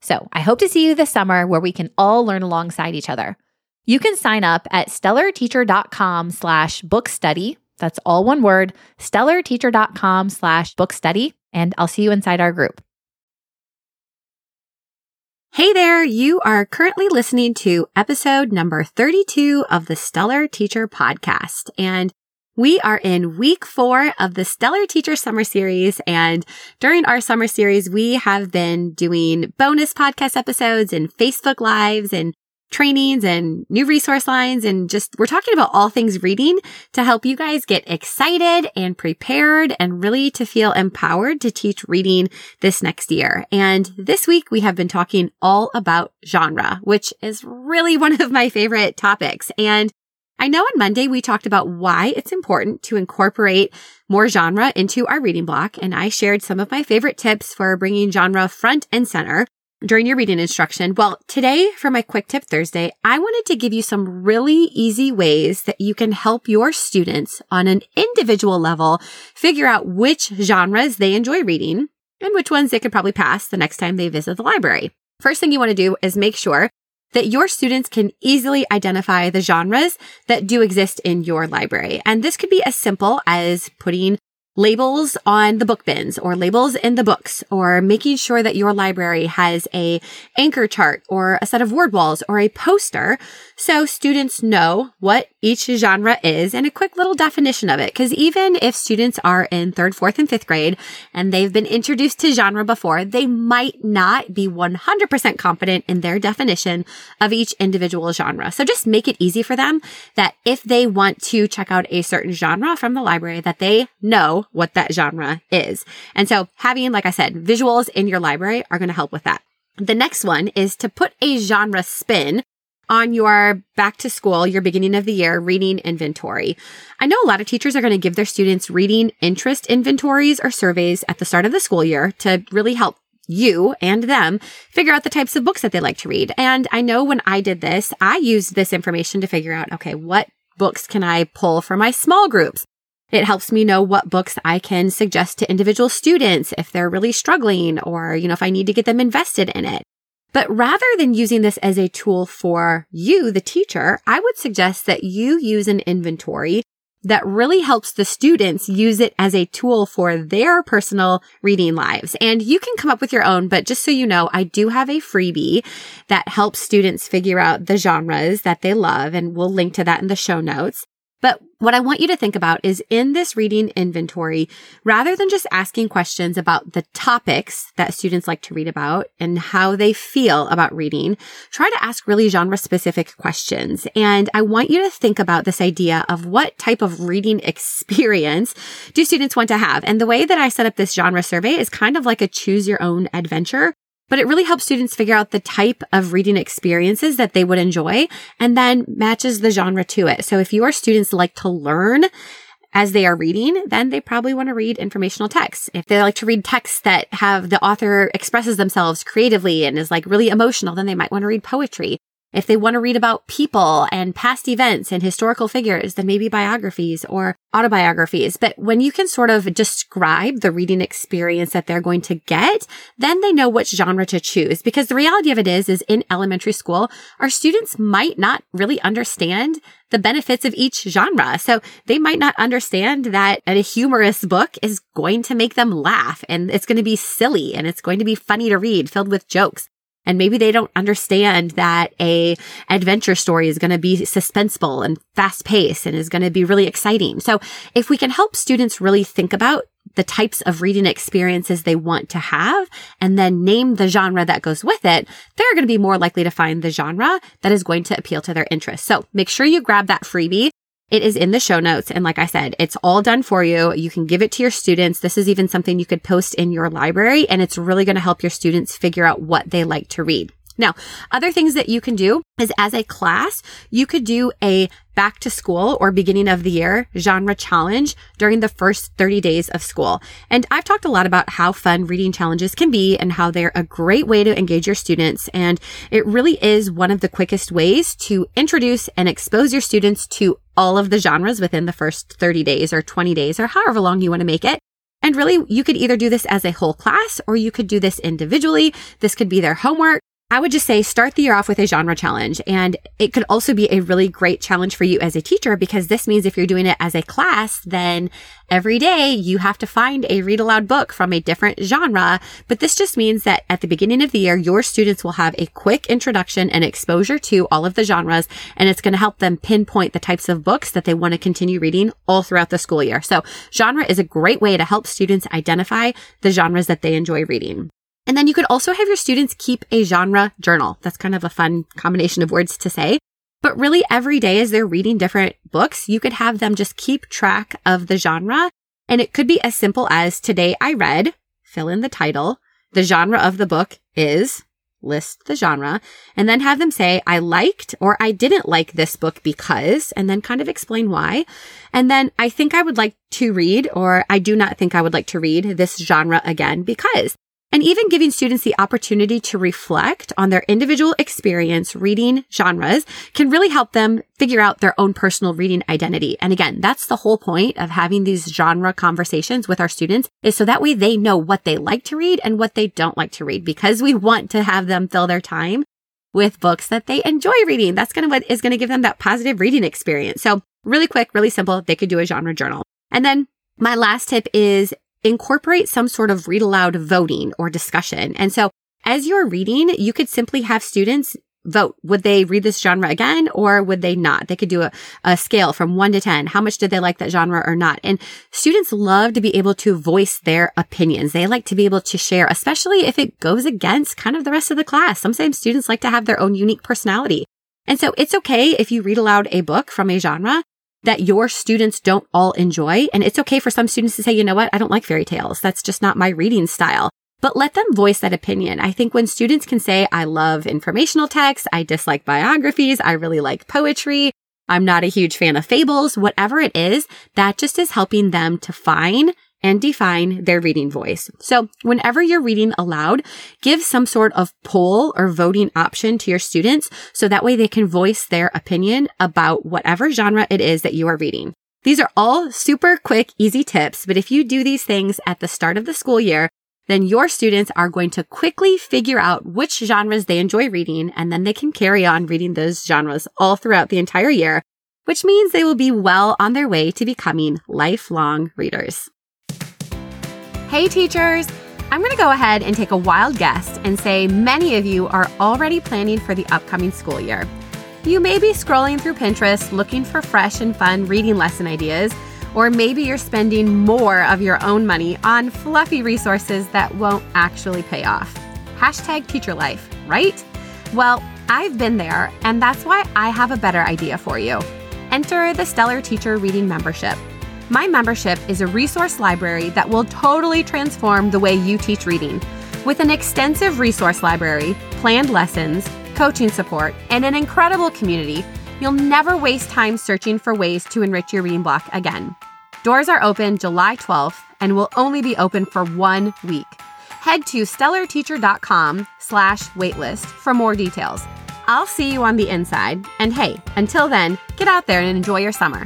So I hope to see you this summer where we can all learn alongside each other. You can sign up at stellarteacher.com slash book study. That's all one word, stellarteacher.com slash book study. And I'll see you inside our group. Hey there, you are currently listening to episode number 32 of the Stellar Teacher podcast. And we are in week four of the Stellar Teacher Summer Series. And during our summer series, we have been doing bonus podcast episodes and Facebook Lives and trainings and new resource lines. And just we're talking about all things reading to help you guys get excited and prepared and really to feel empowered to teach reading this next year. And this week we have been talking all about genre, which is really one of my favorite topics. And I know on Monday we talked about why it's important to incorporate more genre into our reading block, and I shared some of my favorite tips for bringing genre front and center during your reading instruction. Well, today for my quick tip Thursday, I wanted to give you some really easy ways that you can help your students on an individual level figure out which genres they enjoy reading and which ones they could probably pass the next time they visit the library. First thing you want to do is make sure that your students can easily identify the genres that do exist in your library. And this could be as simple as putting labels on the book bins or labels in the books or making sure that your library has a anchor chart or a set of word walls or a poster so students know what each genre is and a quick little definition of it. Because even if students are in third fourth and fifth grade and they've been introduced to genre before they might not be 100% confident in their definition of each individual genre. So just make it easy for them that if they want to check out a certain genre from the library that they know what that genre is. And so having, like I said, visuals in your library are going to help with that. The next one is to put a genre spin on your back to school, your beginning of the year reading inventory. I know a lot of teachers are going to give their students reading interest inventories or surveys at the start of the school year to really help you and them figure out the types of books that they like to read. And I know when I did this, I used this information to figure out, okay, what books can I pull for my small groups? It helps me know what books I can suggest to individual students if they're really struggling or, you know, if I need to get them invested in it. But rather than using this as a tool for you, the teacher, I would suggest that you use an inventory that really helps the students use it as a tool for their personal reading lives. And you can come up with your own, but just so you know, I do have a freebie that helps students figure out the genres that they love, and we'll link to that in the show notes. But what I want you to think about is in this reading inventory, rather than just asking questions about the topics that students like to read about and how they feel about reading, try to ask really genre specific questions. And I want you to think about this idea of what type of reading experience do students want to have? And the way that I set up this genre survey is kind of like a choose your own adventure but it really helps students figure out the type of reading experiences that they would enjoy and then matches the genre to it. So if your students like to learn as they are reading, then they probably want to read informational texts. If they like to read texts that have the author expresses themselves creatively and is like really emotional, then they might want to read poetry. If they want to read about people and past events and historical figures, then maybe biographies or autobiographies. But when you can sort of describe the reading experience that they're going to get, then they know which genre to choose. Because the reality of it is, is in elementary school, our students might not really understand the benefits of each genre. So they might not understand that a humorous book is going to make them laugh and it's going to be silly and it's going to be funny to read, filled with jokes. And maybe they don't understand that a adventure story is going to be suspenseful and fast paced and is going to be really exciting. So if we can help students really think about the types of reading experiences they want to have and then name the genre that goes with it, they're going to be more likely to find the genre that is going to appeal to their interests. So make sure you grab that freebie. It is in the show notes. And like I said, it's all done for you. You can give it to your students. This is even something you could post in your library and it's really going to help your students figure out what they like to read. Now, other things that you can do is as a class, you could do a back to school or beginning of the year genre challenge during the first 30 days of school. And I've talked a lot about how fun reading challenges can be and how they're a great way to engage your students. And it really is one of the quickest ways to introduce and expose your students to all of the genres within the first 30 days or 20 days or however long you want to make it. And really, you could either do this as a whole class or you could do this individually. This could be their homework. I would just say start the year off with a genre challenge. And it could also be a really great challenge for you as a teacher because this means if you're doing it as a class, then every day you have to find a read aloud book from a different genre. But this just means that at the beginning of the year, your students will have a quick introduction and exposure to all of the genres. And it's going to help them pinpoint the types of books that they want to continue reading all throughout the school year. So genre is a great way to help students identify the genres that they enjoy reading. And then you could also have your students keep a genre journal. That's kind of a fun combination of words to say. But really every day as they're reading different books, you could have them just keep track of the genre. And it could be as simple as today I read, fill in the title. The genre of the book is list the genre and then have them say, I liked or I didn't like this book because, and then kind of explain why. And then I think I would like to read or I do not think I would like to read this genre again because and even giving students the opportunity to reflect on their individual experience reading genres can really help them figure out their own personal reading identity. And again, that's the whole point of having these genre conversations with our students is so that way they know what they like to read and what they don't like to read because we want to have them fill their time with books that they enjoy reading. That's going to what is going to give them that positive reading experience. So really quick, really simple. They could do a genre journal. And then my last tip is incorporate some sort of read aloud voting or discussion. And so as you're reading, you could simply have students vote. Would they read this genre again or would they not? They could do a, a scale from one to 10. How much did they like that genre or not? And students love to be able to voice their opinions. They like to be able to share, especially if it goes against kind of the rest of the class. Sometimes students like to have their own unique personality. And so it's okay if you read aloud a book from a genre that your students don't all enjoy. And it's okay for some students to say, you know what? I don't like fairy tales. That's just not my reading style. But let them voice that opinion. I think when students can say, I love informational texts, I dislike biographies, I really like poetry, I'm not a huge fan of fables, whatever it is, that just is helping them to find and define their reading voice. So whenever you're reading aloud, give some sort of poll or voting option to your students so that way they can voice their opinion about whatever genre it is that you are reading. These are all super quick, easy tips, but if you do these things at the start of the school year, then your students are going to quickly figure out which genres they enjoy reading, and then they can carry on reading those genres all throughout the entire year, which means they will be well on their way to becoming lifelong readers. Hey, teachers! I'm going to go ahead and take a wild guess and say many of you are already planning for the upcoming school year. You may be scrolling through Pinterest looking for fresh and fun reading lesson ideas, or maybe you're spending more of your own money on fluffy resources that won't actually pay off. Hashtag teacher life, right? Well, I've been there, and that's why I have a better idea for you. Enter the Stellar Teacher Reading Membership. My membership is a resource library that will totally transform the way you teach reading. With an extensive resource library, planned lessons, coaching support, and an incredible community, you'll never waste time searching for ways to enrich your reading block again. Doors are open July 12th and will only be open for one week. Head to stellarteacher.com slash waitlist for more details. I'll see you on the inside. And hey, until then, get out there and enjoy your summer.